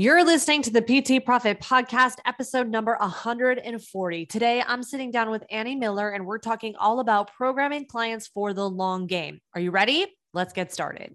You're listening to the PT Profit Podcast, episode number 140. Today, I'm sitting down with Annie Miller and we're talking all about programming clients for the long game. Are you ready? Let's get started.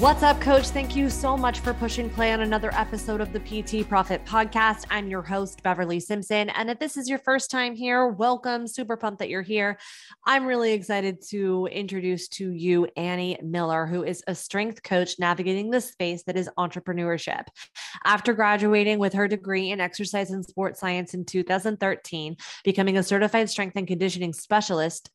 What's up, coach? Thank you so much for pushing play on another episode of the PT Profit Podcast. I'm your host, Beverly Simpson. And if this is your first time here, welcome. Super pumped that you're here. I'm really excited to introduce to you Annie Miller, who is a strength coach navigating the space that is entrepreneurship. After graduating with her degree in exercise and sports science in 2013, becoming a certified strength and conditioning specialist,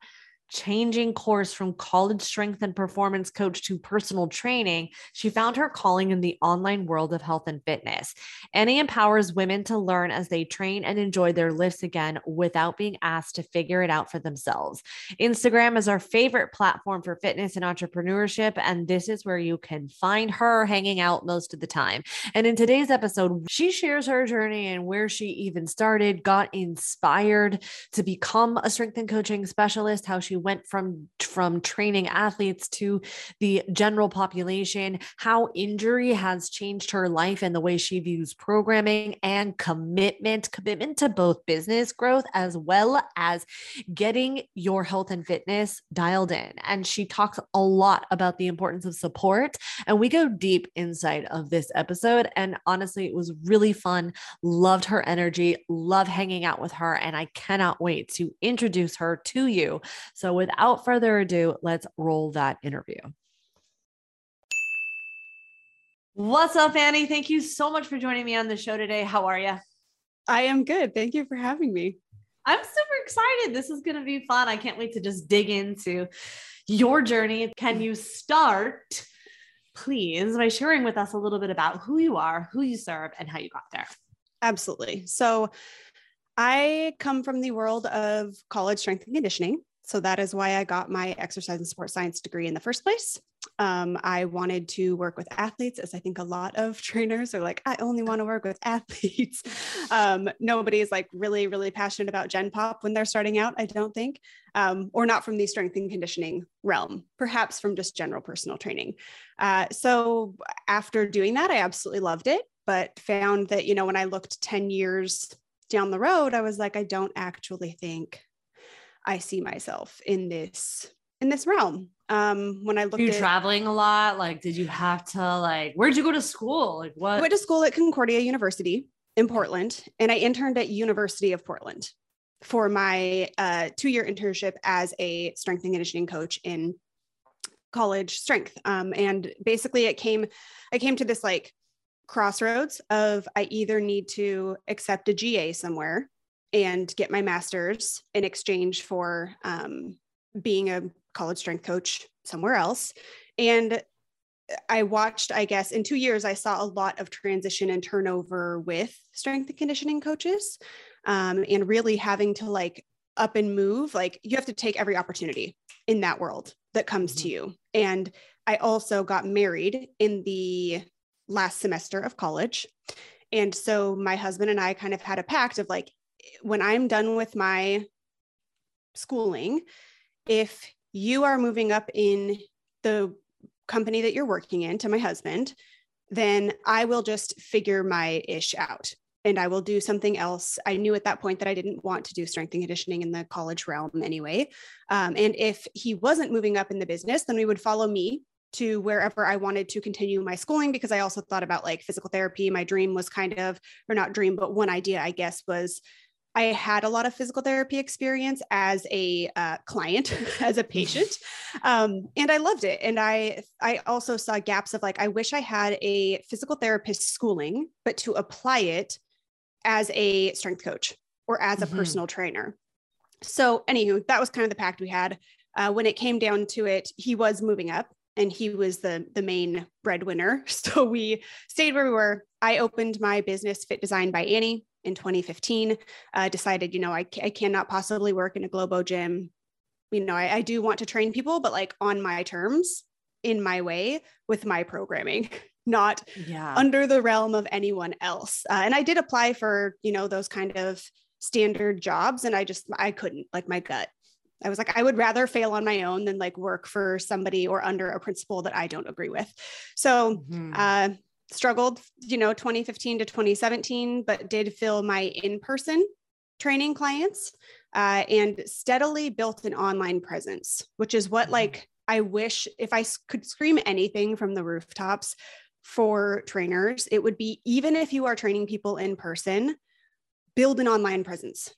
changing course from college strength and performance coach to personal training, she found her calling in the online world of health and fitness. Annie empowers women to learn as they train and enjoy their lifts again without being asked to figure it out for themselves. Instagram is our favorite platform for fitness and entrepreneurship, and this is where you can find her hanging out most of the time. And in today's episode, she shares her journey and where she even started, got inspired to become a strength and coaching specialist, how she went from from training athletes to the general population, how injury has changed her life and the way she views programming and commitment, commitment to both business growth as well as getting your health and fitness dialed in. And she talks a lot about the importance of support. And we go deep inside of this episode. And honestly, it was really fun. Loved her energy, love hanging out with her. And I cannot wait to introduce her to you. So so, without further ado, let's roll that interview. What's up, Annie? Thank you so much for joining me on the show today. How are you? I am good. Thank you for having me. I'm super excited. This is going to be fun. I can't wait to just dig into your journey. Can you start, please, by sharing with us a little bit about who you are, who you serve, and how you got there? Absolutely. So, I come from the world of college strength and conditioning. So that is why I got my exercise and sports science degree in the first place. Um, I wanted to work with athletes, as I think a lot of trainers are like, I only want to work with athletes. um, nobody is like really, really passionate about Gen Pop when they're starting out, I don't think, um, or not from the strength and conditioning realm, perhaps from just general personal training. Uh, so after doing that, I absolutely loved it, but found that, you know, when I looked 10 years down the road, I was like, I don't actually think I see myself in this in this realm. Um, when I looked, Are you at, traveling a lot? Like, did you have to like? Where'd you go to school? Like, what? I went to school at Concordia University in Portland, and I interned at University of Portland for my uh, two-year internship as a strength and conditioning coach in college strength. Um, and basically, it came, I came to this like crossroads of I either need to accept a GA somewhere and get my master's in exchange for um, being a college strength coach somewhere else. And I watched, I guess, in two years, I saw a lot of transition and turnover with strength and conditioning coaches um, and really having to like up and move. Like you have to take every opportunity in that world that comes mm-hmm. to you. And I also got married in the last semester of college. And so my husband and I kind of had a pact of like, when I'm done with my schooling, if you are moving up in the company that you're working in to my husband, then I will just figure my ish out and I will do something else. I knew at that point that I didn't want to do strength and conditioning in the college realm anyway. Um, and if he wasn't moving up in the business, then we would follow me to wherever I wanted to continue my schooling because I also thought about like physical therapy. My dream was kind of, or not dream, but one idea, I guess, was I had a lot of physical therapy experience as a uh, client, as a patient, um, and I loved it. And I I also saw gaps of like I wish I had a physical therapist schooling, but to apply it as a strength coach or as a mm-hmm. personal trainer. So, anywho, that was kind of the pact we had. Uh, when it came down to it, he was moving up and he was the the main breadwinner. So we stayed where we were. I opened my business, Fit Design by Annie, in 2015. Uh, decided, you know, I, I cannot possibly work in a Globo gym. You know, I, I do want to train people, but like on my terms, in my way, with my programming. Not yeah. under the realm of anyone else. Uh, and I did apply for, you know, those kind of standard jobs, and I just I couldn't like my gut I was like, I would rather fail on my own than like work for somebody or under a principal that I don't agree with. So, mm-hmm. uh, struggled, you know, 2015 to 2017, but did fill my in person training clients uh, and steadily built an online presence, which is what mm-hmm. like I wish if I could scream anything from the rooftops for trainers, it would be even if you are training people in person, build an online presence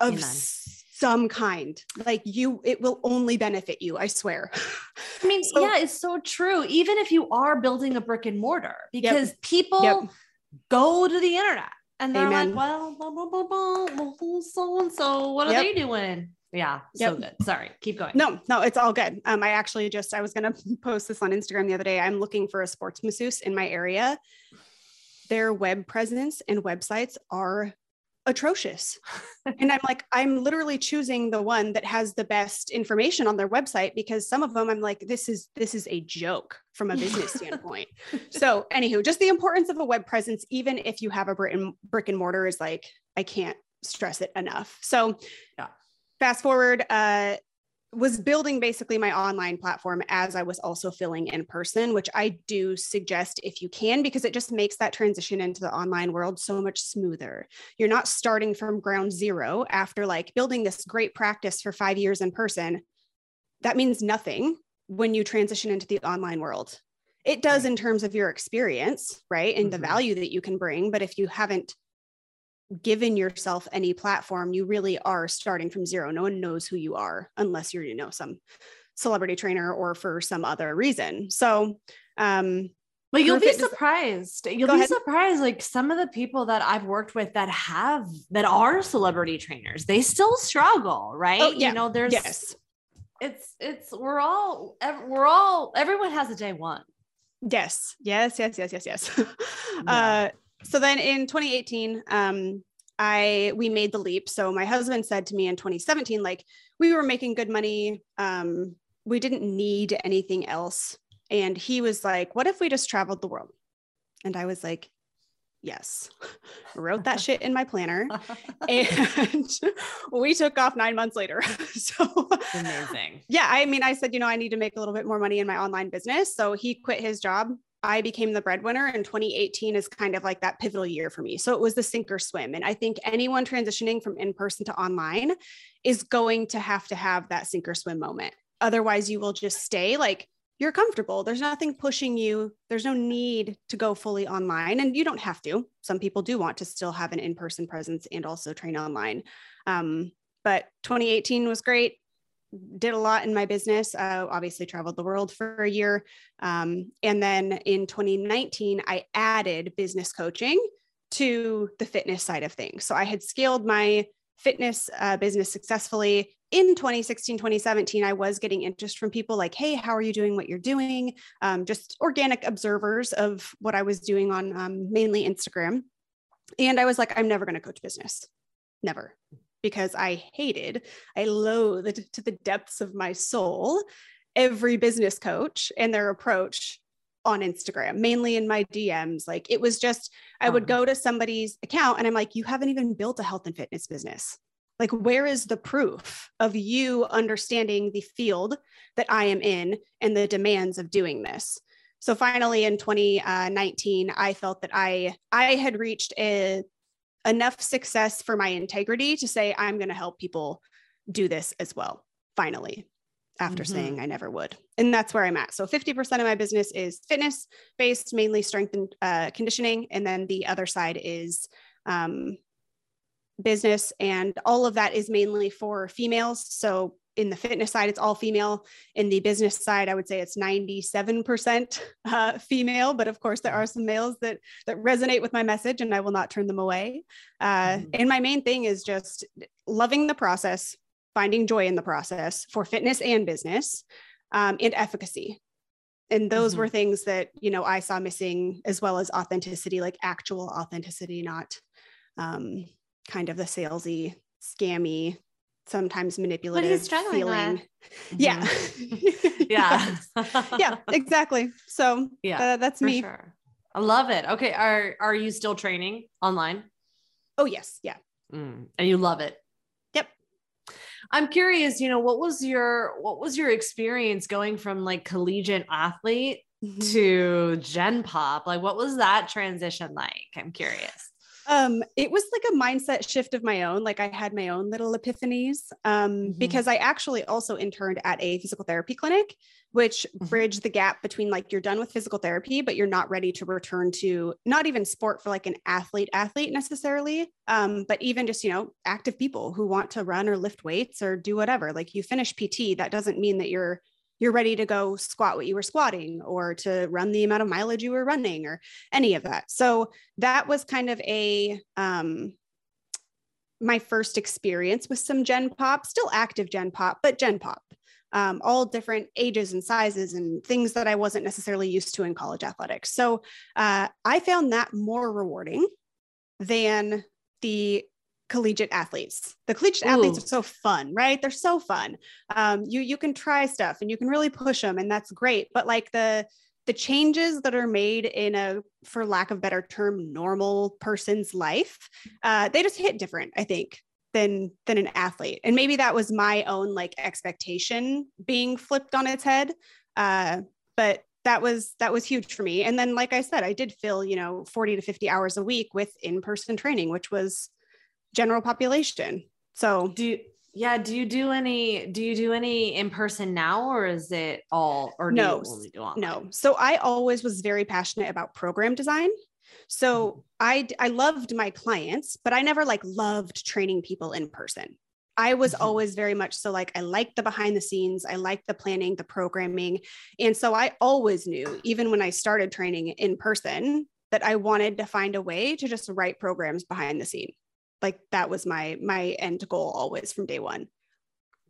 of Amen some kind. Like you it will only benefit you i swear. I mean so, yeah it's so true even if you are building a brick and mortar because yep, people yep. go to the internet and they're Amen. like well blah, blah, blah, so and so what are yep. they doing? Yeah so good. Sorry keep going. No no it's all good. Um i actually just i was gonna post this on instagram the other day. I'm looking for a sports masseuse in my area. Their web presence and websites are atrocious. and I'm like, I'm literally choosing the one that has the best information on their website because some of them I'm like, this is this is a joke from a business standpoint. So, anywho, just the importance of a web presence, even if you have a brick and brick and mortar, is like I can't stress it enough. So, yeah. fast forward, uh, was building basically my online platform as I was also filling in person, which I do suggest if you can, because it just makes that transition into the online world so much smoother. You're not starting from ground zero after like building this great practice for five years in person. That means nothing when you transition into the online world. It does in terms of your experience, right? And mm-hmm. the value that you can bring. But if you haven't given yourself any platform, you really are starting from zero. No one knows who you are unless you're, you know, some celebrity trainer or for some other reason. So, um, but you'll be surprised. You'll be ahead. surprised. Like some of the people that I've worked with that have that are celebrity trainers, they still struggle, right? Oh, yeah. You know, there's yes. It's it's we're all we're all everyone has a day one. Yes. Yes. Yes. Yes. Yes. Yes. yeah. Uh, so then in 2018 um, i we made the leap. So my husband said to me in 2017 like we were making good money um, we didn't need anything else. And he was like what if we just traveled the world? And i was like yes. Wrote that shit in my planner. And we took off nine months later. So amazing. Yeah i mean i said you know i need to make a little bit more money in my online business. So he quit his job I became the breadwinner and 2018 is kind of like that pivotal year for me. So it was the sink or swim. And I think anyone transitioning from in person to online is going to have to have that sink or swim moment. Otherwise, you will just stay like you're comfortable. There's nothing pushing you. There's no need to go fully online. And you don't have to. Some people do want to still have an in person presence and also train online. Um, but 2018 was great did a lot in my business. Uh, obviously, traveled the world for a year. Um, and then in 2019, I added business coaching to the fitness side of things. So I had scaled my fitness uh, business successfully in 2016 2017 i was getting interest from people like hey how are you doing what you're doing um, just organic observers of what i was doing on um, mainly instagram and i was like i'm never going to coach business never because I hated, I loathed to the depths of my soul every business coach and their approach on Instagram, mainly in my DMs. Like it was just, I would go to somebody's account and I'm like, you haven't even built a health and fitness business. Like, where is the proof of you understanding the field that I am in and the demands of doing this? So finally, in 2019, I felt that I I had reached a enough success for my integrity to say I'm going to help people do this as well. Finally, after mm-hmm. saying I never would. And that's where I'm at. So 50% of my business is fitness based, mainly strength and uh, conditioning. And then the other side is um, business. And all of that is mainly for females. So in the fitness side, it's all female. In the business side, I would say it's 97% uh, female, but of course there are some males that, that resonate with my message and I will not turn them away. Uh, mm-hmm. And my main thing is just loving the process, finding joy in the process for fitness and business um, and efficacy. and those Mhm. were things that you know i saw missing as well as authenticity like actual authenticity not um kind of the salesy scammy sometimes manipulative struggling feeling with. yeah Mhm. yeah. yeah exactly so Yeah, uh, that's For me sure. I love it. Okay. Are are you still training online? oh yes yeah Mm, and you love it. Yep. I'm curious, you know, what was your what was your experience going from like collegiate athlete to Gen Pop? Like what was that transition like? I'm curious. Um it was like a mindset shift of my own like i had my own little epiphanies um Mhm. because i actually also interned at a physical therapy clinic which Mhm. bridged the gap between like you're done with physical therapy but you're not ready to return to not even sport for like an athlete athlete necessarily um but even just you know active people who want to run or lift weights or do whatever like you finish pt that doesn't mean that you're you're ready to go squat what you were squatting or to run the amount of mileage you were running or any of that. So that was kind of a um my first experience with some gen pop still active gen pop but gen pop um, all different ages and sizes and things that i wasn't necessarily used to in college athletics. So uh, i found that more rewarding than the collegiate athletes. The collegiate athletes are so fun right? They're so fun. Um, you you can try stuff and you can really push them and that's great. But like the the changes that are made in a for lack of better term normal person's life uh, they just hit different i think than than an athlete. And maybe that was my own like expectation being flipped on its head uh, but that was that was huge for me. And then like i said i did fill you know 40 to 50 hours a week with in-person training which was general population so Do you, yeah, do you do any do you do any in person now or is it all or do No, you only do online? No. So I always was very passionate about program design. So I I loved my clients, but I never like loved training people in person. I was Mhm. always very much so like I liked the behind the scenes, I liked the planning, the programming. And so I always knew even when I started training in person that I wanted to find a way to just write programs behind the scene. Like that was my my end goal always from day one.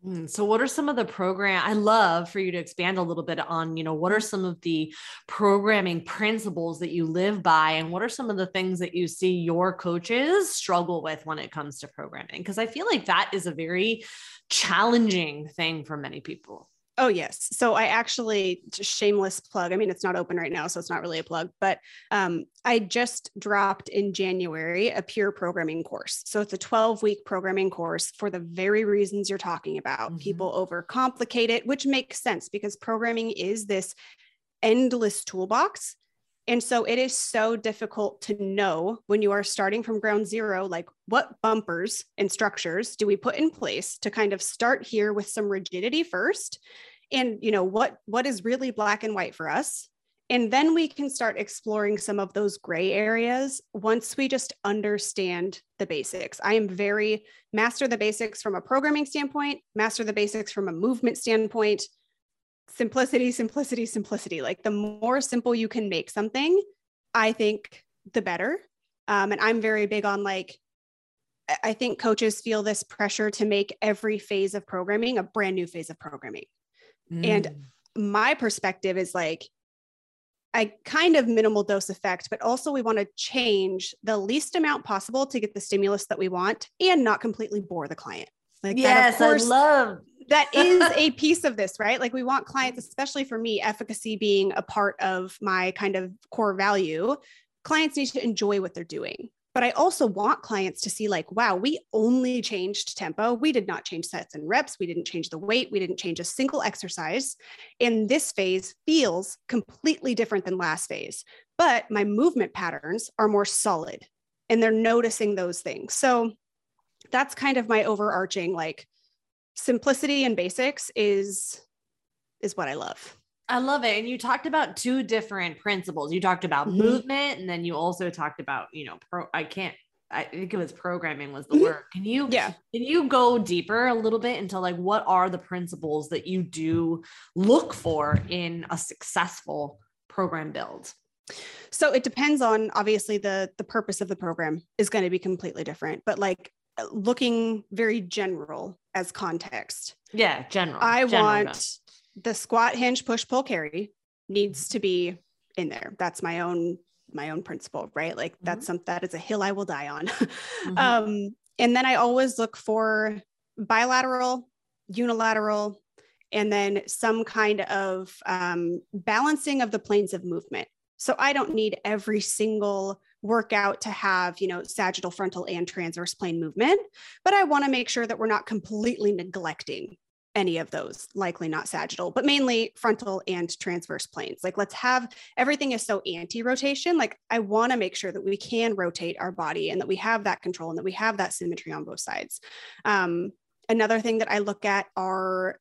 Mm, So what are some of the program I love for you to expand a little bit on, you know, what are some of the programming principles that you live by and what are some of the things that you see your coaches struggle with when it comes to programming? Because I feel like that is a very challenging thing for many people. Oh, yes. So I actually, just shameless plug. I mean, it's not open right now, so it's not really a plug, but um, I just dropped in January a peer programming course. So it's a 12 week programming course for the very reasons you're talking about. Mhm. People overcomplicate it, which makes sense because programming is this endless toolbox. And so it is so difficult to know when you are starting from ground zero, like what bumpers and structures do we put in place to kind of start here with some rigidity first? And you know, what what is really black and white for us? And then we can start exploring some of those gray areas once we just understand the basics. I am very master the basics from a programming standpoint, master the basics from a movement standpoint, simplicity, simplicity, simplicity. Like the more simple you can make something, I think the better. Um, and I'm very big on like, I- think coaches feel this pressure to make every phase of programming a brand new phase of programming. And- Mm. My perspective is like, I kind of minimal dose effect, but also we want to change the least amount possible to get the stimulus that we want and not completely bore the client. Like that, yes, of course, I love that is a piece of this, right? Like we want clients, especially for me, efficacy being a part of my kind of core value. Clients need to enjoy what they're doing. But I also want clients to see, like, wow, we only changed tempo. We did not change sets and reps. We didn't change the weight. We didn't change a single exercise. And this phase feels completely different than last phase. But my movement patterns are more solid and they're noticing those things. So that's kind of my overarching like simplicity and basics is is what I love. I love it. And you talked about two different principles. You talked about Mhm. movement and then you also talked about, you know, pro I can't I think it was programming was the Mhm. word. Can you Yeah. can you go deeper a little bit into like what are the principles that you do look for in a successful program build? So it depends on obviously the the purpose of the program is going to be completely different, but like looking very general as context. Yeah, general. I general want the squat hinge push pull carry needs to be in there. That's my own my own principle, right? Like mm-hmm. that's some that is a hill I will die on. mm-hmm. um, and then I always look for bilateral, unilateral, and then some kind of um, balancing of the planes of movement. So I don't need every single workout to have, you know, sagittal, frontal, and transverse plane movement, but I want to make sure that we're not completely neglecting any of those, likely not sagittal, but mainly frontal and transverse planes. Like let's have everything is so anti-rotation. Like I want to make sure that we can rotate our body and that we have that control and that we have that symmetry on both sides. Um, another thing that I look at are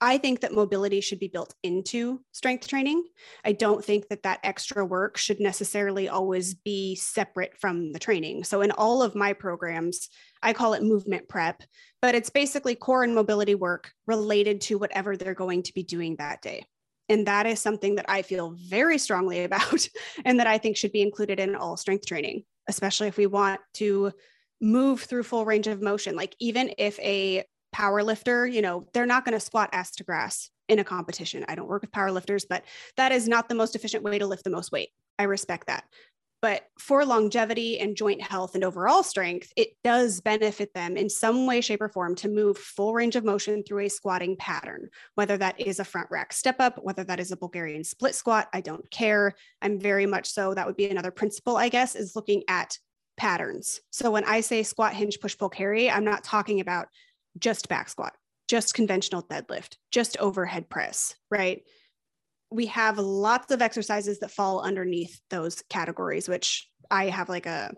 I think that mobility should be built into strength training. I don't think that that extra work should necessarily always be separate from the training. So, in all of my programs, I call it movement prep, but it's basically core and mobility work related to whatever they're going to be doing that day. And that is something that I feel very strongly about and that I think should be included in all strength training, especially if we want to move through full range of motion. Like, even if a power lifter, you know, they're not going to squat ass to grass in a competition. I don't work with power lifters, but that is not the most efficient way to lift the most weight. I respect that. But for longevity and joint health and overall strength, it does benefit them in some way, shape, or form to move full range of motion through a squatting pattern, whether that is a front rack step up, whether that is a Bulgarian split squat. I don't care. I'm very much so. That would be another principle, I guess, is looking at patterns. So when I say squat, hinge, push, pull, carry, I'm not talking about just back squat, just conventional deadlift, just overhead press, right? We have lots of exercises that fall underneath those categories, which I have like a,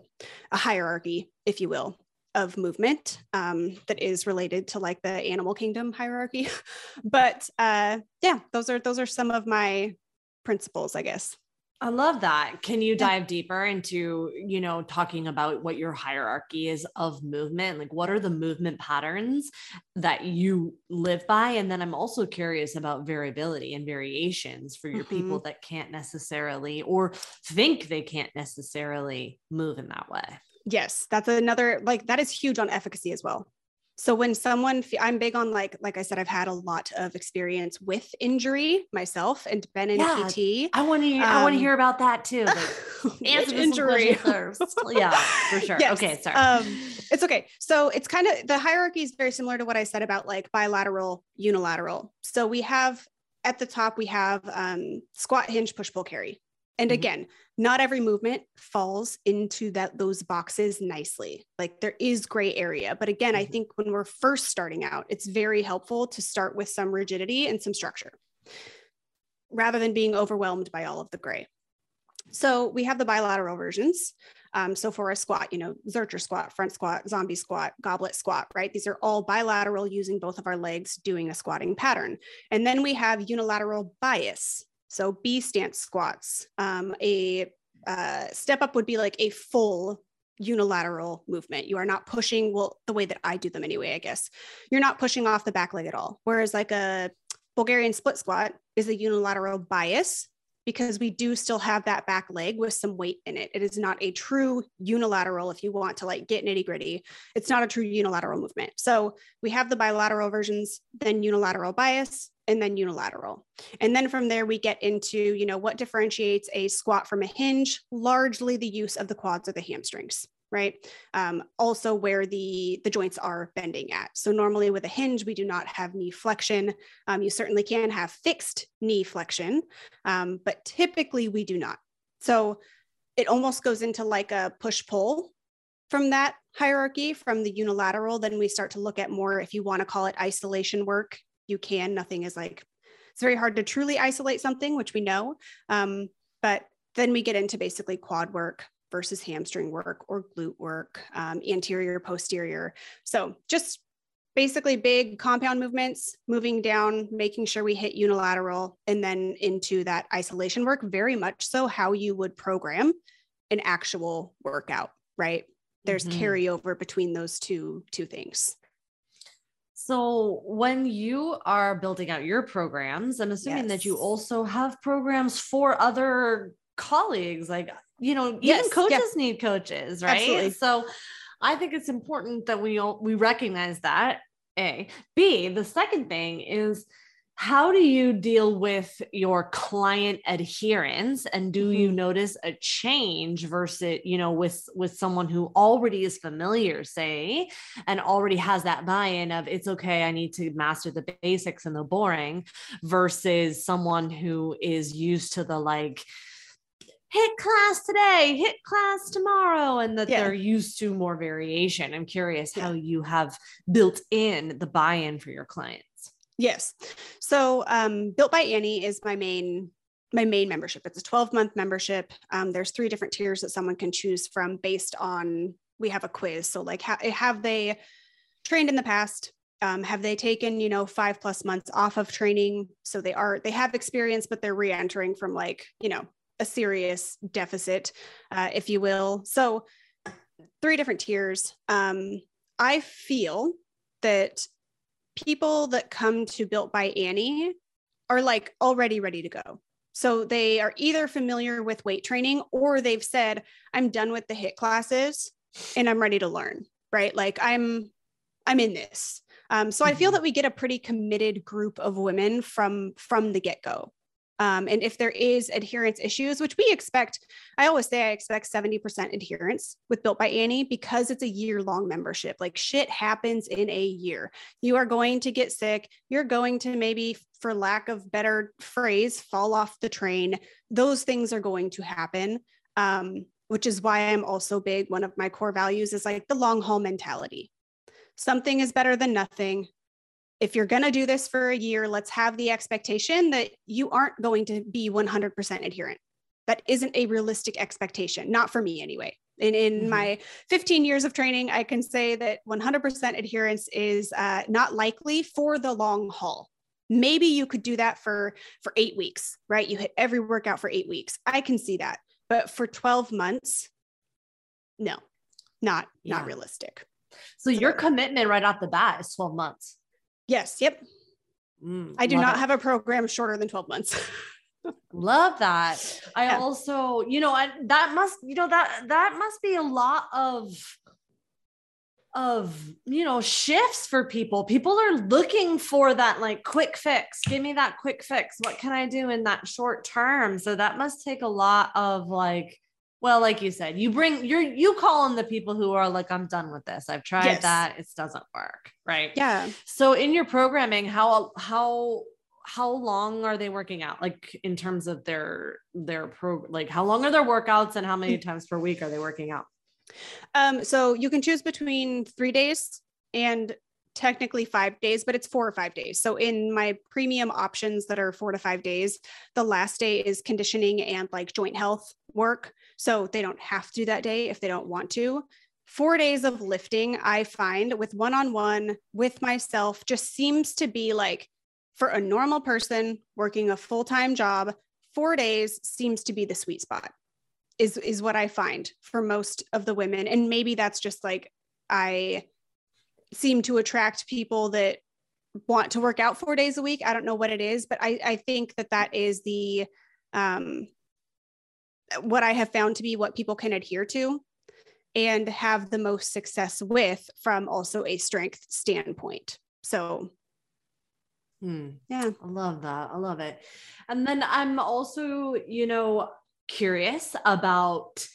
a hierarchy, if you will, of movement um, that is related to like the animal kingdom hierarchy. but uh, yeah, those are those are some of my principles, I guess. I love that. Can you dive deeper into, you know, talking about what your hierarchy is of movement? Like, what are the movement patterns that you live by? And then I'm also curious about variability and variations for your mm-hmm. people that can't necessarily or think they can't necessarily move in that way. Yes, that's another, like, that is huge on efficacy as well. So when someone, i'm big on like like i said i've had a lot of experience with injury myself and been in yeah, pt i want to um, i want to hear about that too like, injury. yeah for sure. Yes. okay sorry. um, it's okay. So it's kind of the hierarchy is very similar to what i said about like bilateral unilateral. So we have at the top we have um, squat hinge push pull carry and mm-hmm. again, not every movement falls into that those boxes nicely. Like there is gray area, but again, I mm-hmm. think when we're first starting out, it's very helpful to start with some rigidity and some structure rather than being overwhelmed by all of the gray. So we have the bilateral versions. Um, so for a squat, you know, Zercher squat, front squat, zombie squat, goblet squat, right? These are all bilateral using both of our legs doing a squatting pattern. And then we have unilateral bias. So B stance squats. Um, a uh, step up would be like a full unilateral movement. You are not pushing, well, the way that I do them anyway, I guess. You're not pushing off the back leg at all. Whereas like a Bulgarian split squat is a unilateral bias because we do still have that back leg with some weight in it. It is not a true unilateral, if you want to like get nitty gritty, it's not a true unilateral movement. So we have the bilateral versions, then unilateral bias, and then unilateral. And then from there, we get into, you know, what differentiates a squat from a hinge, largely the use of the quads or the hamstrings right? Um, also where the, the joints are bending at. So normally with a hinge, we do not have knee flexion. Um, you certainly can have fixed knee flexion, um, but typically we do not. So it almost goes into like a push pull from that hierarchy from the unilateral. Then we start to look at more, if you want to call it isolation work, you can. Nothing is like, it's very hard to truly isolate something, which we know. Um, but then we get into basically quad work, versus hamstring work or glute work, um, anterior, posterior. So just basically big compound movements, moving down, making sure we hit unilateral, and then into that isolation work, very much so how you would program an actual workout, right? There's mm-hmm. carryover between those two two things. So, when you are building out your programs, I'm assuming yes. that you also have programs for other colleagues like you know, yes, even coaches yes. need coaches, right? Absolutely. So I think it's important that we all, we recognize that. A. B, the second thing is how do you deal with your client adherence and do mm-hmm. you notice a change versus you know with with someone who already is familiar say and already has that buy-in of it's okay i need to master the basics and the boring versus someone who is used to the like HIIT class today, HIIT class tomorrow, and that yeah. they're used to more variation. I'm curious yeah. how you have built in the buy in for your clients. Yes. So um, Built by Annie is my main my main membership. It's a 12 month membership. Um, there's three different tiers that someone can choose from based on we have a quiz. So like ha- have they trained in the past? Um, have they taken you know five plus months off of training? So they are they have experience, but they're re-entering from like you know a serious deficit, uh, if you will. So three different tiers. Um, I feel that people that come to Built by Annie are like already ready to go. So they are either familiar with weight training or they've said, I'm done with the HIT classes and I'm ready to learn, right? Like I'm I'm in this. Um, so. I feel mm-hmm. that we get a pretty committed group of women from from the get-go. Um, and if there is adherence issues, which we expect, I always say I expect 70% adherence with Built by Annie because it's a year long membership. Like shit happens in a year. You are going to get sick. You're going to maybe, for lack of better phrase, fall off the train. Those things are going to happen. Um, which is why I'm also big. One of my core values is like the long haul mentality. Something is better than nothing if you're going to do this for a year, let's have the expectation that you aren't going to be 100% adherent. That isn't a realistic expectation, not for me anyway. In, in mm-hmm. my 15 years of training, I can say that 100% adherence is uh, not likely for the long haul. Maybe you could do that for for eight weeks, right? You hit every workout for eight weeks. I can see that, but for 12 months, no, not yeah. not realistic. So, so your commitment right off the bat is 12 months. Yes. Yep. Mm, I do not it. have a program shorter than 12 months. love that. I yeah. also, you know, I, that must, you know, that, that must be a lot of, of, you know, shifts for people. People are looking for that like quick fix. Give me that quick fix. What can I do in that short term? So that must take a lot of like, well like you said you bring you're you call in the people who are like i'm done with this. I've tried yes. that. It doesn't work. Right? Yeah. So in your programming how how how long are they working out? Like in terms of their their pro like how long are their workouts and how many times per week are they working out? Um so you can choose between three days and technically five days, but it's four or five days. So in my premium options that are four to five days, the last day is conditioning and like joint health work. So they don't have to do that day if they don't want to. Four days of lifting, I find with one on one with myself just seems to be like for a normal person working a full time job, four days seems to be the sweet spot. Is, is what I find for most of the women. And maybe that's just like I seem to attract people that want to work out four days a week. I don't know what it is, but I, I think that that is the um, what I have found to be what people can adhere to and have the most success with from also a strength standpoint. So, hmm. yeah, I love that. I love it. And then I'm also, you know, curious about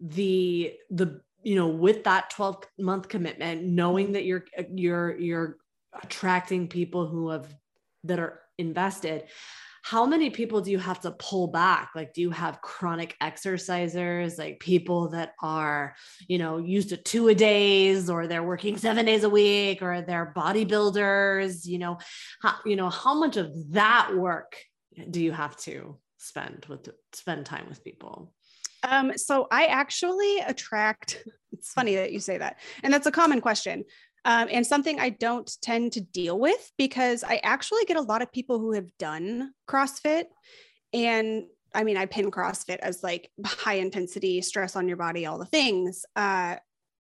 the the you know with that 12 month commitment knowing that you're you're you're attracting people who have that are invested how many people do you have to pull back? Like do you have chronic exercisers like people that are you know used to two a days or they're working seven days a week or they're bodybuilders you know? How, you know how much of that work do you have to spend with spend time with people um, so I actually attract, it's funny that you say that. And that's a common question. Um, and something I don't tend to deal with because I actually get a lot of people who have done CrossFit. And I mean, I pin CrossFit as like high intensity, stress on your body, all the things, uh,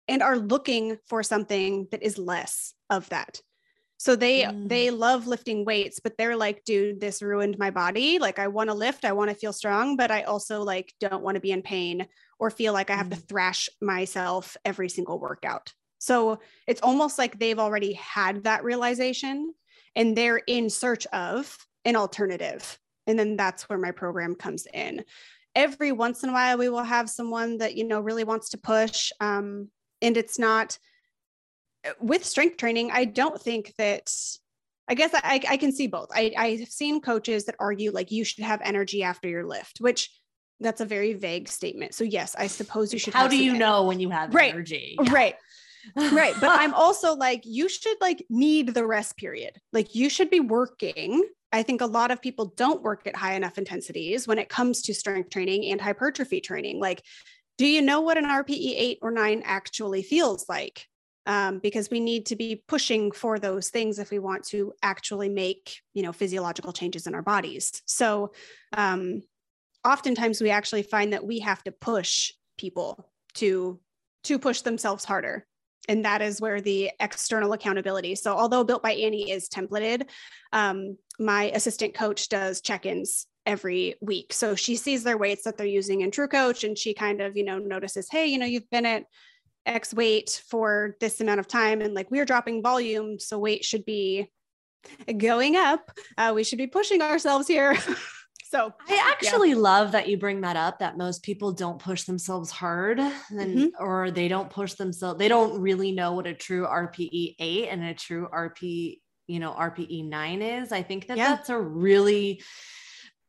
and are looking for something that is less of that. So they mm. they love lifting weights, but they're like, dude, this ruined my body. Like I want to lift, I want to feel strong, but I also like don't want to be in pain or feel like I have mm. to thrash myself every single workout. So it's almost like they've already had that realization and they're in search of an alternative. And then that's where my program comes in. Every once in a while, we will have someone that, you know, really wants to push. Um, and it's not with strength training, I don't think that I guess I, I can see both. I, I've seen coaches that argue like you should have energy after your lift, which that's a very vague statement. So yes, I suppose you should. How do you know when you have right, energy? Right. right. But I'm also like, you should like need the rest period. Like you should be working. I think a lot of people don't work at high enough intensities when it comes to strength training and hypertrophy training. Like, do you know what an RPE eight or nine actually feels like? Um, because we need to be pushing for those things if we want to actually make you know physiological changes in our bodies. So um, oftentimes we actually find that we have to push people to to push themselves harder. And that is where the external accountability so although built by annie is templated um, my assistant coach does check-ins every week. So she sees their weights that they're using in TrueCoach and she kind of you know notices hey you know you've been at X weight for this amount of time. And like we're dropping volume. So weight should be going up. Uh, we should be pushing ourselves here. so I actually yeah. love that you bring that up that most people don't push themselves hard and mm-hmm. or they don't push themselves. They don't really know what a true RPE eight and a true RP, you know, RPE nine is. I think that yeah. that's a really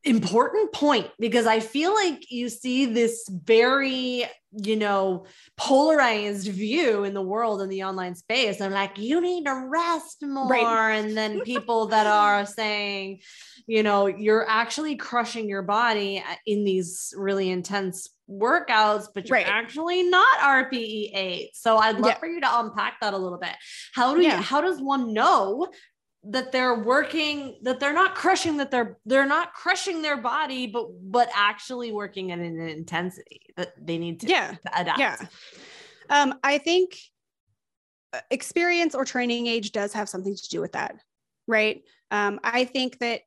important point because I feel like you see this very, you know, polarized view in the world in the online space. I'm like, you need to rest more. Right. And then people that are saying, you know, you're actually crushing your body uh, in these really intense workouts, but you're right. actually not RPE eight. So I'd love yeah. for you to unpack that a little bit. How do yeah. you, how does one know that they're working that they're not crushing that they're they're not crushing their body but but actually working at an intensity that they need to, yeah. to adapt. Yeah. Um i think uh, experience or training age does have something to do with that right? Um i think that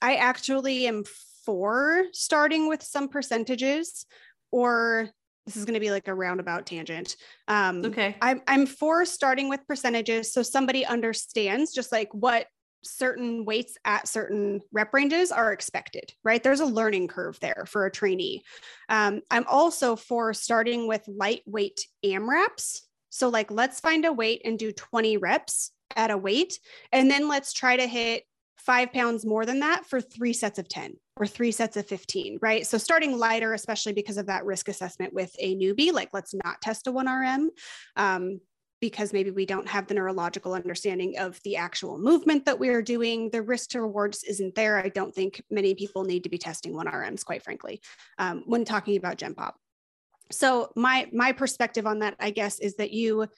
i actually am for starting with some percentages or this is going to be like a roundabout tangent. Um, okay. I'm, I'm for starting with percentages so somebody understands just like what certain weights at certain rep ranges are expected, right? There's a learning curve there for a trainee. Um, I'm also for starting with lightweight AMRAPs. So, like, let's find a weight and do 20 reps at a weight, and then let's try to hit five pounds more than that for three sets of 10 or three sets of 15, right? So starting lighter, especially because of that risk assessment with a newbie, like let's not test a 1RM. Um, because maybe we don't have the neurological understanding of the actual movement that we are doing. The risk to rewards isn't there. I don't think many people need to be testing 1RMs, quite frankly, um, when talking about Gen Pop. So my my perspective on that, I guess, is that you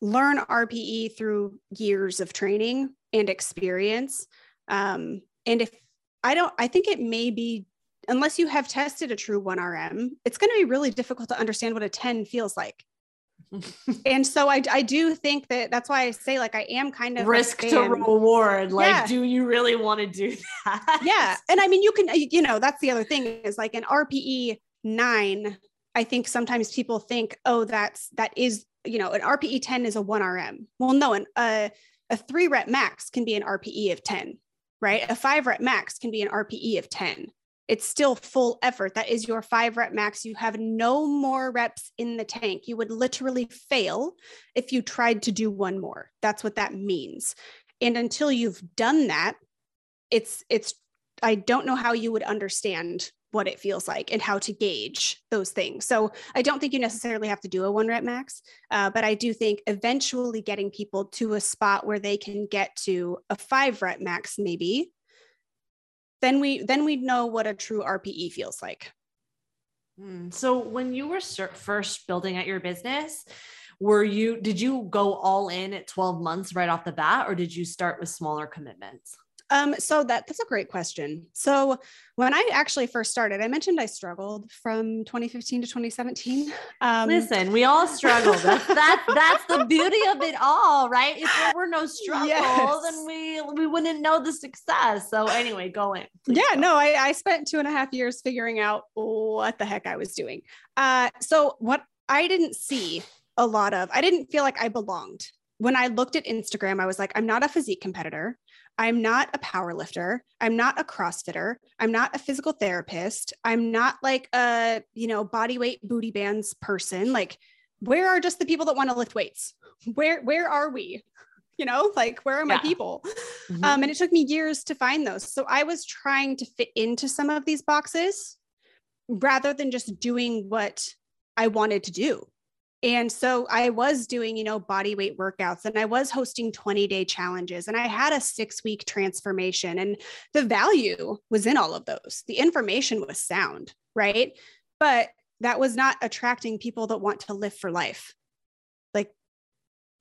learn RPE through years of training and experience. Um, and if I don't, I think it may be, unless you have tested a true 1RM, it's going to be really difficult to understand what a 10 feels like. and so I, I do think that that's why I say like I am kind of risk to reward. Like, yeah. do you really want to do that? Yeah. And I mean, you can, you know, that's the other thing is like an RPE nine. I think sometimes people think, oh, that's, that is, you know, an RPE 10 is a one RM. Well, no, an, uh, a three rep max can be an RPE of 10 right? A five rep max can be an RPE of 10. It's still full effort. That is your five rep max. You have no more reps in the tank. You would literally fail if you tried to do one more. That's what that means. And until you've done that, it's, it's, I don't know how you would understand what it feels like and how to gauge those things. So I don't think you necessarily have to do a one rep max, uh, but I do think eventually getting people to a spot where they can get to a five rep max, maybe, then we then we know what a true RPE feels like. Hmm. So when you were first building at your business, were you did you go all in at 12 months right off the bat or did you start with smaller commitments? Um, so that that's a great question. So when I actually first started, I mentioned I struggled from 2015 to 2017. Um, Listen, we all struggle. That's that's, that's the beauty of it all, right? If there were no struggle, yes. then we we wouldn't know the success. So anyway, go in. yeah, go. no, I, I spent two and a half years figuring out what the heck I was doing. Uh, so what I didn't see a lot of, I didn't feel like I belonged when I looked at Instagram, I was like, I'm not a physique competitor. I'm not a power lifter. I'm not a CrossFitter. I'm not a physical therapist. I'm not like a, you know, body weight booty bands person. Like, where are just the people that want to lift weights? Where where are we? You know, like where are my yeah. people? Mm-hmm. Um, and it took me years to find those. So I was trying to fit into some of these boxes rather than just doing what I wanted to do. And so I was doing, you know, body weight workouts and I was hosting 20 day challenges and I had a six week transformation. And the value was in all of those. The information was sound, right? But that was not attracting people that want to live for life. Like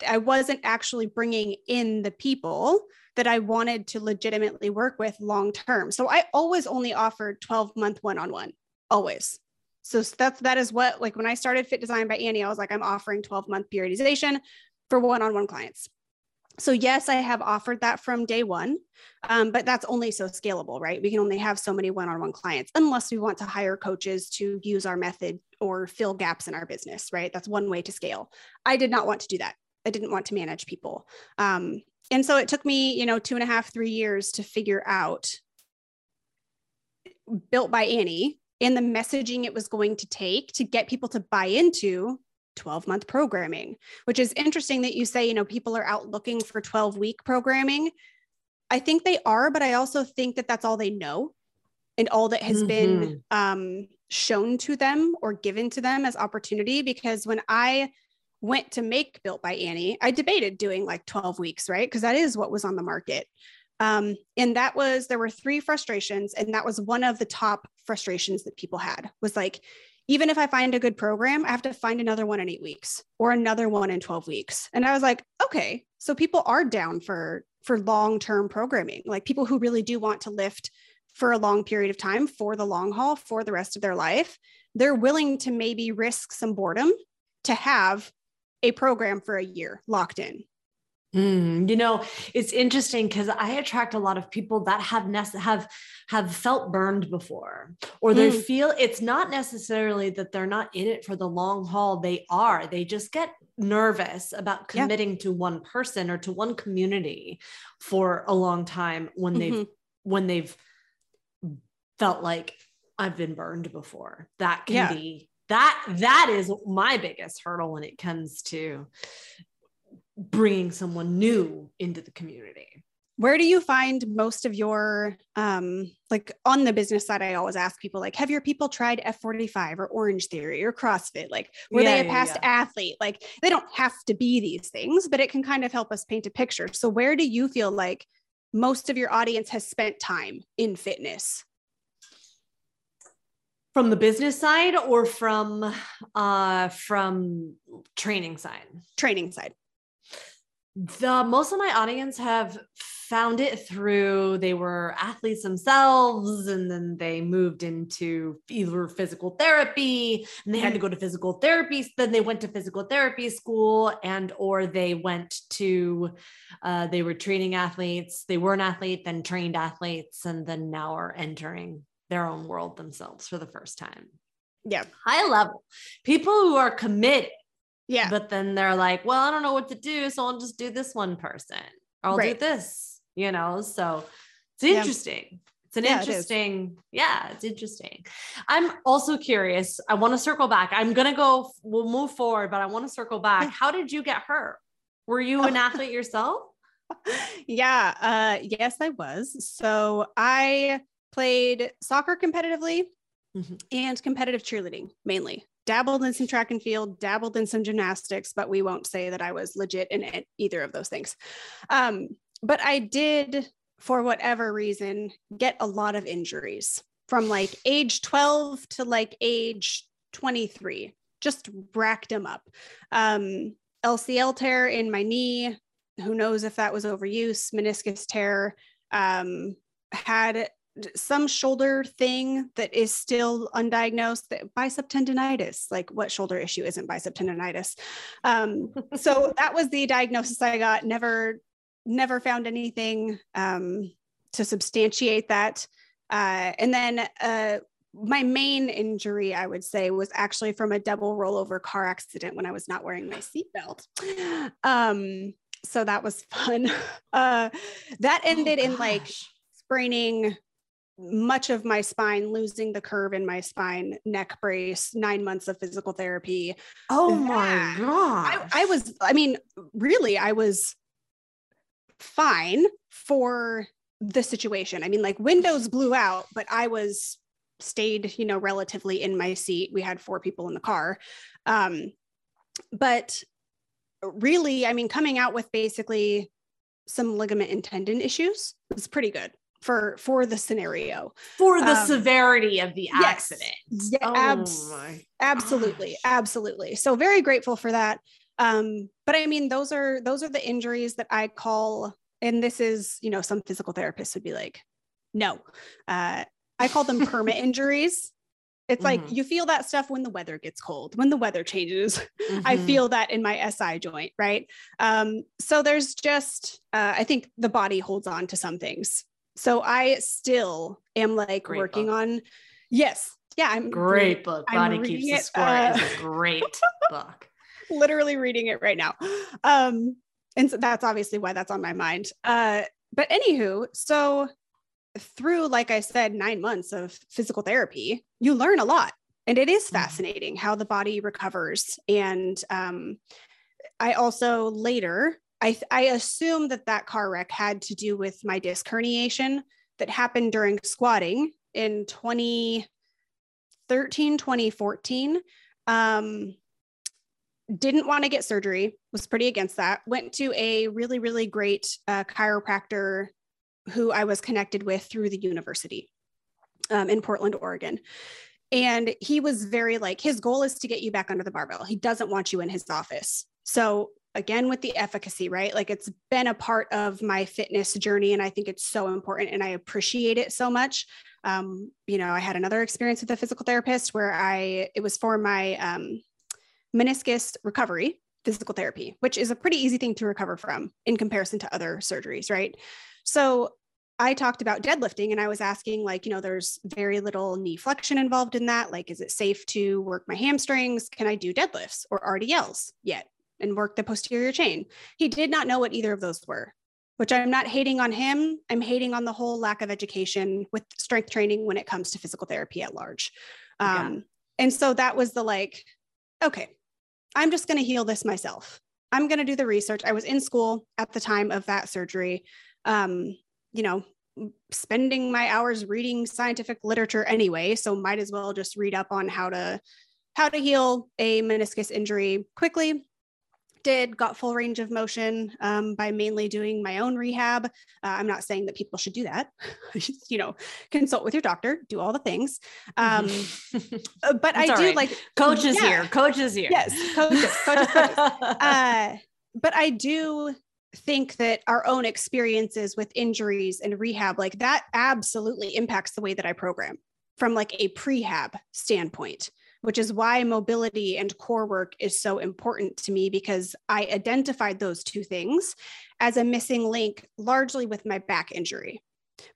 I wasn't actually bringing in the people that I wanted to legitimately work with long term. So I always only offered 12 month one on one, always so that's that is what like when I started Fit Design by Annie, I was like, I'm offering 12 month periodization for one-on-one clients. So yes, I have offered that from day one, um, but that's only so scalable, right? We can only have so many one-on-one clients unless we want to hire coaches to use our method or fill gaps in our business, right? That's one way to scale. I did not want to do that. I didn't want to manage people. Um, and so it took me, you know, two and a half, three years to figure out built by Annie, and the messaging it was going to take to get people to buy into 12 month programming, which is interesting that you say, you know, people are out looking for 12 week programming. I think they are, but I also think that that's all they know and all that has mm-hmm. been um, shown to them or given to them as opportunity. Because when I went to make Built by Annie, I debated doing like 12 weeks, right? Because that is what was on the market. Um, and that was, there were three frustrations. And that was one of the top frustrations that people had was like, even if I find a good program, I have to find another one in eight weeks or another one in 12 weeks. And I was like, okay, so people are down for, for long-term programming, like people who really do want to lift for a long period of time for the long haul for the rest of their life. They're willing to maybe risk some boredom to have a program for a year locked in Mm, you know, it's interesting because I attract a lot of people that have nece- have have felt burned before, or they mm. feel it's not necessarily that they're not in it for the long haul. They are. They just get nervous about committing yeah. to one person or to one community for a long time when they've mm-hmm. when they've felt like I've been burned before. That can yeah. be that that is my biggest hurdle when it comes to bringing someone new into the community. Where do you find most of your um like on the business side i always ask people like have your people tried f45 or Orangetheory or crossfit? Like were yeah, they a past yeah, yeah. athlete? Like they don't have to be these things but it can kind of help us paint a picture. So where do you feel like most of your audience has spent time in fitness? From the business side or from uh from training side? Training side the most of my audience have found it through they were athletes themselves and then they moved into either physical therapy and they had to go to physical therapy then they went to physical therapy school and or they went to uh, they were training athletes they were an athlete then trained athletes and then now are entering their own world themselves for the first time. Yeah. High level people who are committed yeah. But then they're like, well, I don't know what to do. So I'll just do this one person. Or I'll right. do this, you know? So it's interesting. Yeah. It's an yeah, interesting, it yeah, it's interesting. I'm also curious. I want to circle back. I'm going to go, we'll move forward, but I want to circle back. How did you get hurt? Were you an athlete yourself? Yeah. Uh, yes, I was. So I played soccer competitively mm-hmm. and competitive cheerleading mainly dabbled in some track and field, dabbled in some gymnastics, but we won't say that I was legit in it, either of those things. Um, but I did, for whatever reason, get a lot of injuries from like age 12 to like age 23, just racked them up. Um, LCL tear in my knee. Who knows if that was overuse, meniscus tear. Um, had some shoulder thing that is still undiagnosed that bicep tendonitis like what shoulder issue isn't bicep tendonitis um, so that was the diagnosis i got never never found anything um, to substantiate that uh, and then uh, my main injury, I would say, was actually from a double rollover car accident when I was not wearing my seatbelt. Um, so that was fun. Uh, that oh, ended oh, in like spraining much of my spine, losing the curve in my spine, neck brace, nine months of physical therapy. Oh my god! I, I was, I mean, really, I was fine for the situation. I mean, like windows blew out, but I was stayed, you know, relatively in my seat. We had four people in the car. Um, but really, I mean, coming out with basically some ligament and tendon issues was pretty good for for the scenario for the um, severity of the accident yes, yeah, abs- oh absolutely absolutely so very grateful for that um but i mean those are those are the injuries that i call and this is you know some physical therapists would be like no uh I call them perma injuries. It's mm-hmm. like you feel that stuff when the weather gets cold, when the weather changes. Mm-hmm. I feel that in my SI joint, right? Um, so there's just, uh, I think the body holds on to some things. So I still am like great working book. on, yes, yeah, I'm great book. Body keeps the score uh, is a great book. Literally reading it right now. Um, and so that's obviously why that's on my mind. Uh, but anywho, so through, like I said, nine months of physical therapy, you learn a lot. And it is mm-hmm. fascinating how the body recovers. And um, I also later, I, I assume that that car wreck had to do with my disc herniation that happened during squatting in 2013, 2014. Um, didn't want to get surgery, was pretty against that. Went to a really, really great uh, chiropractor who I was connected with through the university um, in Portland, Oregon. And he was very like, his goal is to get you back under the barbell. He doesn't want you in his office. So, again, with the efficacy, right? Like, it's been a part of my fitness journey. And I think it's so important and I appreciate it so much. Um, you know, I had another experience with a physical therapist where I, it was for my um, meniscus recovery physical therapy, which is a pretty easy thing to recover from in comparison to other surgeries, right? So I talked about deadlifting and I was asking, like, you know, there's very little knee flexion involved in that. Like, is it safe to work my hamstrings? Can I do deadlifts or RDLs yet and work the posterior chain? He did not know what either of those were, which I'm not hating on him. I'm hating on the whole lack of education with strength training when it comes to physical therapy at large. Um, And so that was the like, okay, I'm just going to heal this myself. I'm going to do the research. I was in school at the time of that surgery um, you know, spending my hours reading scientific literature anyway, so might as well just read up on how to how to heal a meniscus injury quickly. Did got full range of motion um, by mainly doing my own rehab. Uh, I'm not saying that people should do that. you know, consult with your doctor, do all the things. Um, uh, but I do right. like coaches yeah. here, coaches here. Yes, coaches, coaches, coaches. Uh, but I do think that our own experiences with injuries and rehab like that absolutely impacts the way that I program from like a prehab standpoint which is why mobility and core work is so important to me because I identified those two things as a missing link largely with my back injury.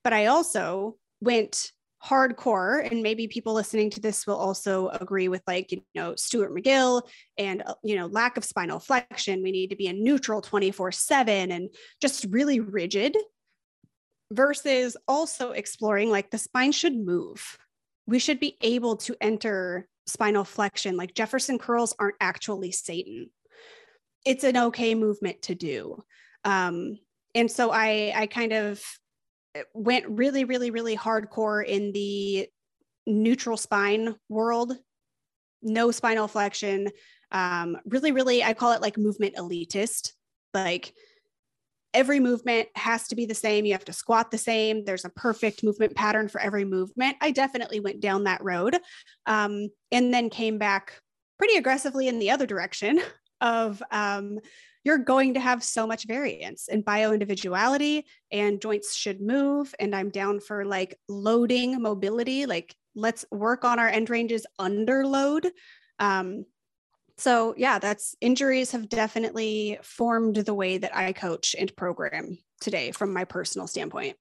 But I also went hardcore and maybe people listening to this will also agree with like you know Stuart McGill and uh, you know lack of spinal flexion. We need to be in neutral 24 7 and just really rigid versus also exploring like the spine should move. We should be able to enter spinal flexion like jefferson curls aren't actually satan it's an okay movement to do um, and so i i kind of went really, really, really hardcore in the neutral spine world, no spinal flexion. Um, really, really, I call it like movement elitist. Like every movement has to be the same. You have to squat the same. There's a perfect movement pattern for every movement. I definitely went down that road um, and then came back pretty aggressively in the other direction of um, you're going to have so much variance in bio individuality and joints should move. And I'm down for like loading mobility, like let's work on our end ranges under load. Um, so yeah, that's injuries have definitely formed the way that I coach and program today from my personal standpoint.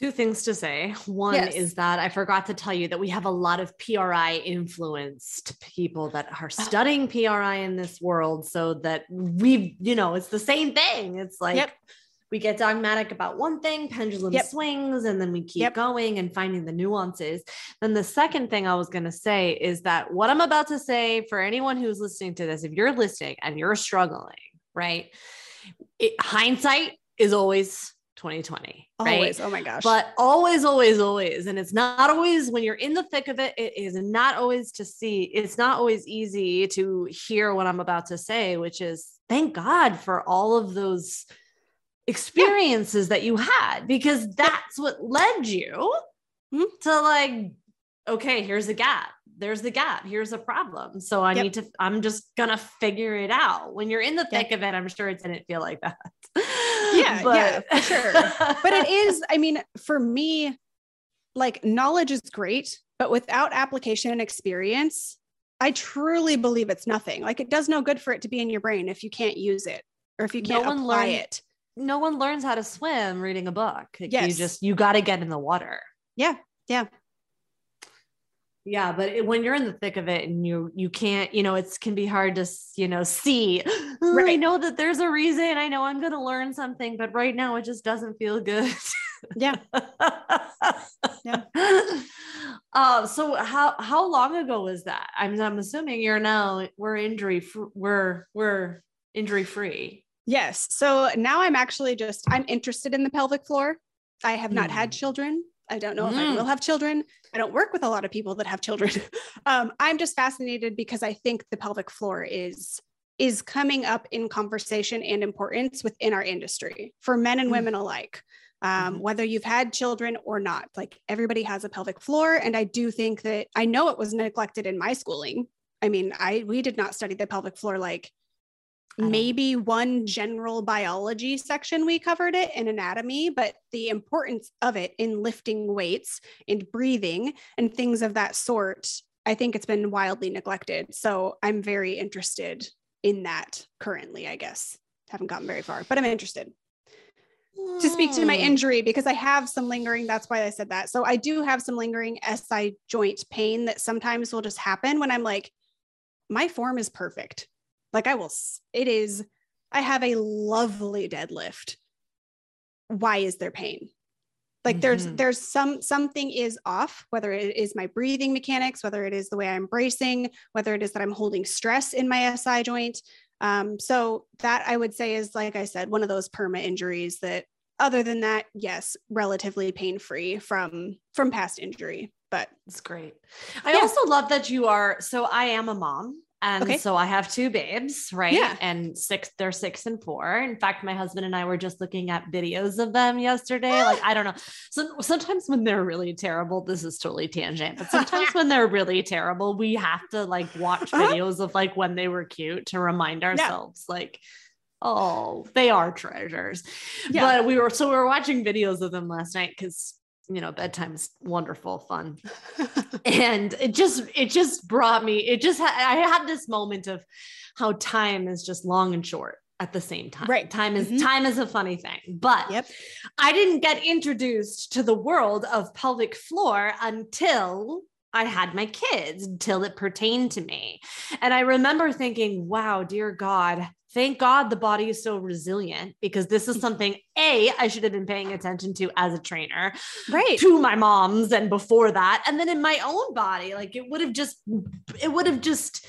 Two things to say. One Yes. is that I forgot to tell you that we have a lot of PRI influenced people that are ah. studying PRI in this world so that we, you know, it's the same thing. It's like Yep. We get dogmatic about one thing, pendulum Yep. swings, and then we keep Yep. going and finding the nuances. Then the second thing I was going to say is that what I'm about to say for anyone who's listening to this, if you're listening and you're struggling, right? It, hindsight is always 2020, right? Always. Oh my gosh. But always, always, always. And it's not always when you're in the thick of it, it is not always to see, it's not always easy to hear what I'm about to say, which is thank God for all of those experiences that you had, because that's what led you Mhm. to like, okay, here's a gap. There's the gap. Here's a problem. So I Yep. need to, I'm just gonna figure it out. When you're in the Yeah. thick of it, I'm sure it didn't feel like that. Yeah, yeah, for sure. but it is, I mean, for me, like knowledge is great, but without application and experience, I truly believe it's nothing. Like it does no good for it to be in your brain if you can't use it or if you can't one apply learned- it. No one learns how to swim reading a book. Like, You just you got to get in the water. Yeah, yeah. Yeah, but it, when you're in the thick of it and you you can't, you know, it's can be hard to you know see. "Oh, I know that there's a reason. I know I'm going to learn something, but right now it just doesn't feel good. Yeah. Yeah. Uh, so how how long ago was that? I'm I'm assuming you're now we're injury fr- we're we're injury free. Yes. So now I'm actually just I'm interested in the pelvic floor. I have not had Mm. children. I don't know if I Mm. will have children. I don't work with a lot of people that have children. um, I'm just fascinated because I think the pelvic floor is is coming up in conversation and importance within our industry for men and Mm. women alike. Um, Mhm. Whether you've had children or not, like everybody has a pelvic floor, and I do think that I know it was neglected in my schooling. I mean, I we did not study the pelvic floor like maybe one general biology section we covered it in anatomy but the importance of it in lifting weights and breathing and things of that sort i think it's been wildly neglected so i'm very interested in that currently i guess haven't gotten very far but i'm interested to speak to my Mm. injury because I have some lingering. That's why I said that. So I do have some lingering SI joint pain that sometimes will just happen when I'm like, my form is perfect. Like I will, it is, I have a lovely deadlift. Why is there pain? Like there's, Mhm. there's some, something is off, whether it is my breathing mechanics, whether it is the way I'm bracing, whether it is that I'm holding stress in my SI joint. Um, so that I would say is, like I said, one of those perma injuries that other than that, yes, relatively pain free from from past injury. But It's great. I Yeah. also love that you are. So I am a mom. And Okay. so I have two babes, right? Yeah. And six, they're six and four. In fact, my husband and I were just looking at videos of them yesterday. like, I don't know. So sometimes when they're really terrible, this is totally tangent, but sometimes when they're really terrible, we have to like watch Uh-huh. videos of like when they were cute to remind ourselves, like, oh, they are treasures. Yeah. But we were, so we were watching videos of them last night because, you know, bedtime is wonderful, fun and it just it just brought me it just ha- i had this moment of how time is just long and short at the same time Right. time is Mhm. time is a funny thing but Yep. i didn't get introduced to the world of pelvic floor until I had my kids until it pertained to me. And I remember thinking, wow, dear God, thank God the body is so resilient because this is mm-hmm. something A, I should have been paying attention to as a trainer right. to my mom's and before that and then in my own body like it would have just it would have just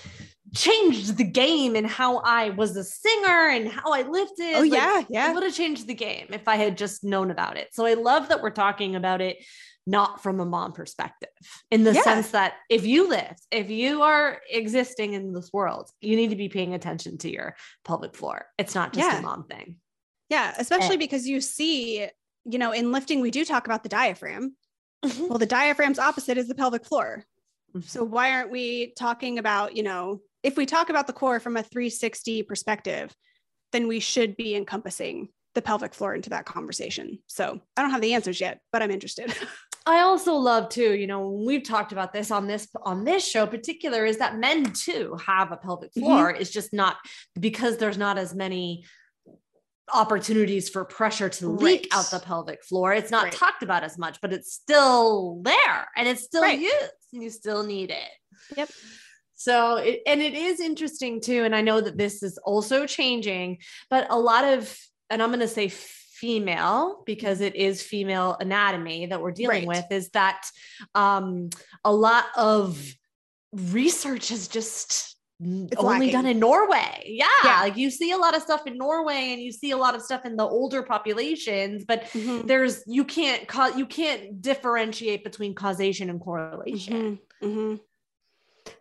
changed the game and how I was a singer and how I lifted Oh Like, yeah, yeah. it would have changed the game if I had just known about it so I love that we're talking about it not from a mom perspective in the Yeah. sense that if you lift if you are existing in this world you need to be paying attention to your pelvic floor it's not just Yeah. a mom thing Yeah, especially because you see, you know, in lifting, we do talk about the diaphragm. Mm-hmm. Well, the diaphragm's opposite is the pelvic floor. Mm-hmm. So why aren't we talking about, you know, if we talk about the core from a 360 perspective, then we should be encompassing the pelvic floor into that conversation. So I don't have the answers yet, but I'm interested. I also love too, you know, we've talked about this on this on this show particular is that men too have a pelvic Mhm. floor. It's just not because there's not as many opportunities for pressure to leak Right. out the pelvic floor. It's not Right. talked about as much, but it's still there and it's still Right. used and you still need it. Yep. So, it, and it is interesting too. And I know that this is also changing, but a lot of, and I'm going to say female because it is female anatomy that we're dealing Right. with, is that um, a lot of research is just It's only lacking. done in Norway. Yeah, Yeah. Like you see a lot of stuff in Norway and you see a lot of stuff in the older populations, but Mhm, there's you can't cause you can't differentiate between causation and correlation. mhm, mhm.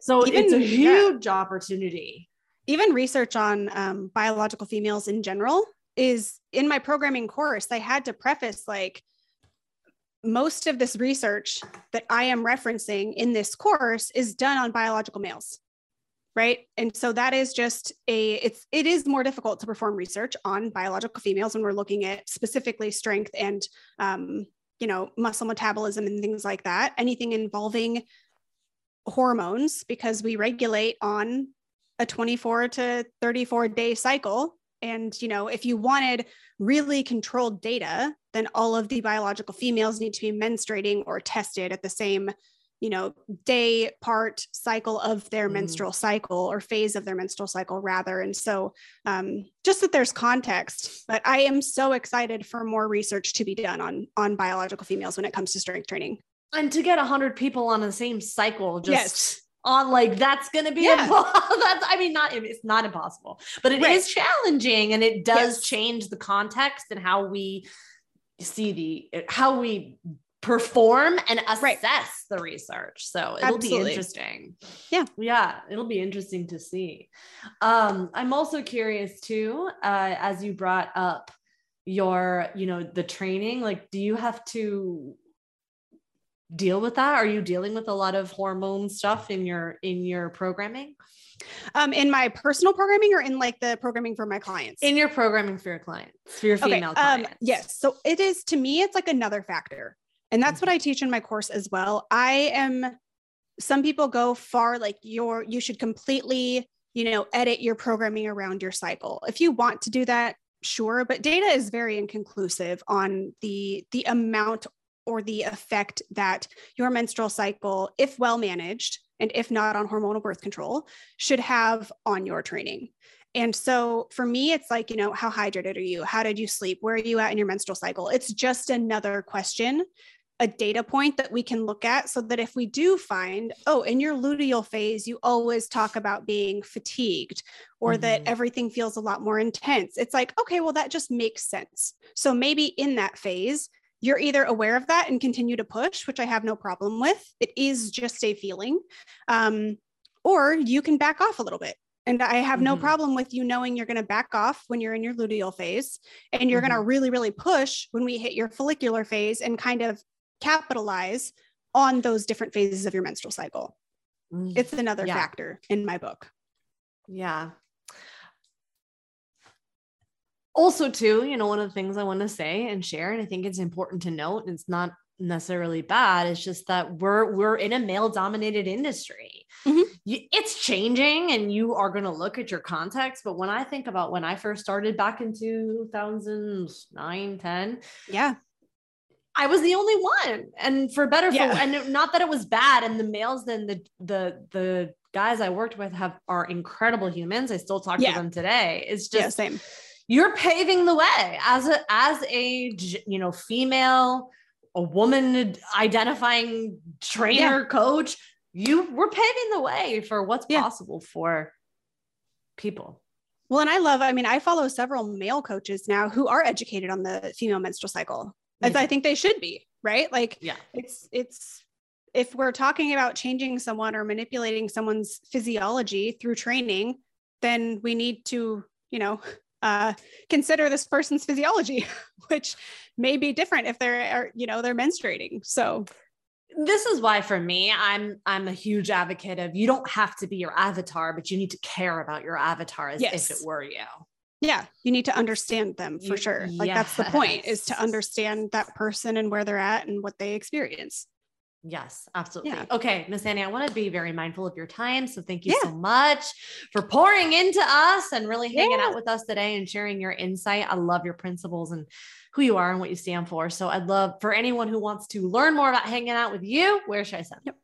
So it's a Even- yeah. huge opportunity. even research on um, biological females in general is in my programming course i had to preface like most of this research that i am referencing in this course is done on biological males right? And so that is just a it's it is more difficult to perform research on biological females when we're looking at specifically strength and um, you know muscle metabolism and things like that anything involving hormones because we regulate on a 24 to 34 day cycle and you know if you wanted really controlled data then all of the biological females need to be menstruating or tested at the same you know day part cycle of their Mm. menstrual cycle or phase of their menstrual cycle rather and so um, just that there's context but i am so excited for more research to be done on on biological females when it comes to strength training And to get a hundred people on the same cycle, just Yes. On like that's gonna be Yeah. impo- that's I mean not it's not impossible, but it is Right. challenging and it does Yes. change the context and how we see the how we perform and assess Right. the research. So it'll be interesting. Yeah. Yeah, it'll be interesting to see. Um, I'm also curious too, uh, as you brought up your, you know, the training, like, do you have to deal with that? Are you dealing with a lot of hormone stuff in your in your programming? um, in my personal programming or in like the programming for my clients In your programming for your clients, for your female um, clients. yes. So it is to me, it's like another factor. And that's what I teach in my course as well. I am, some people go far like your, you should completely, you know, edit your programming around your cycle. If you want to do that, sure. But data is very inconclusive on the the amount or the effect that your menstrual cycle, if well managed, and if not on hormonal birth control, should have on your training. And so for me, it's like, you know, how hydrated are you? How did you sleep? Where are you at in your menstrual cycle? It's just another question, a data point that we can look at so that if we do find, oh, in your luteal phase, you always talk about being fatigued or that Mhm. everything feels a lot more intense. It's like, okay, well, that just makes sense. So maybe in that phase, you're either aware of that and continue to push, which I have no problem with. It is just a feeling. Um, or you can back off a little bit. And I have no Mhm. problem with you knowing you're going to back off when you're in your luteal phase and you're going to really, really push when we hit your follicular phase and kind of capitalize on those different phases of your menstrual cycle. Mm. It's another Yeah. factor in my book. Yeah. Also, too, you know, one of the things I want to say and share, and I think it's important to note, and it's not necessarily bad, it's just that we're we're in a male-dominated industry. Mhm. You- it's changing, and you are going to look at your context. But when I think about when I first started back in 2009, 10, Yeah. I was the only one, and for better, Yeah. for and not that it was bad. And the males, then the the the guys I worked with have are incredible humans. I still talk Yeah. to them today. It's Yeah. just Same. You're paving the way as a as a you know female, a woman identifying trainer coach. You we're paving the way for what's Yeah. possible for people. Well, and I love, I mean, I follow several male coaches now who are educated on the female menstrual cycle. As Me I think they should be, right? Like Yeah. it's it's if we're talking about changing someone or manipulating someone's physiology through training, then we need to, you know, uh, consider this person's physiology, which may be different if they're, you know, they're menstruating. So this is why for me i'm i'm a huge advocate of you don't have to be your avatar but you need to care about your avatar as Yes. if it were you yeah, you need to understand them for You- sure. Like that's the point is to understand that person and where they're at and what they experience. Yes, absolutely. Yeah. Okay, Miss Annie, I want to be very mindful of your time. So thank you yeah. so much for pouring into us and really hanging yeah. out with us today and sharing your insight. I love your principles and who you are and what you stand for. So I'd love for anyone who wants to learn more about hanging out with you, where should I send? Yep.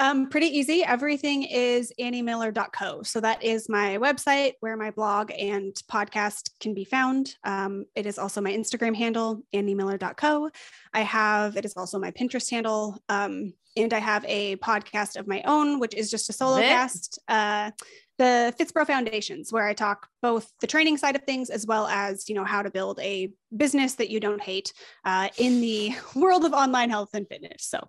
Um, pretty easy. Everything is anniemiller.co. So that is my website where my blog and podcast can be found. Um, it is also my Instagram handle, anniemiller.co. I have, it is also my Pinterest handle. Um, and I have a podcast of my own, which is just a solo cast. Uh, the Fitspro Foundations, where I talk both the training side of things as well as you know how to build a business that you don't hate uh, in the world of online health and fitness. So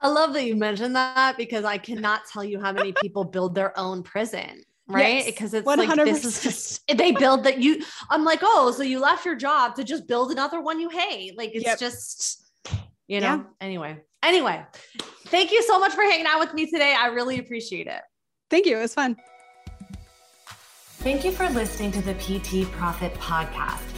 I love that you mentioned that because I cannot tell you how many people build their own prison. Right. Yes, because it's 100%. like this is just they build that you I'm like, oh, so you left your job to just build another one you hate. Like it's yep. just, you know, yeah. anyway. Anyway, thank you so much for hanging out with me today. I really appreciate it. Thank you. It was fun. Thank you for listening to the PT Profit Podcast.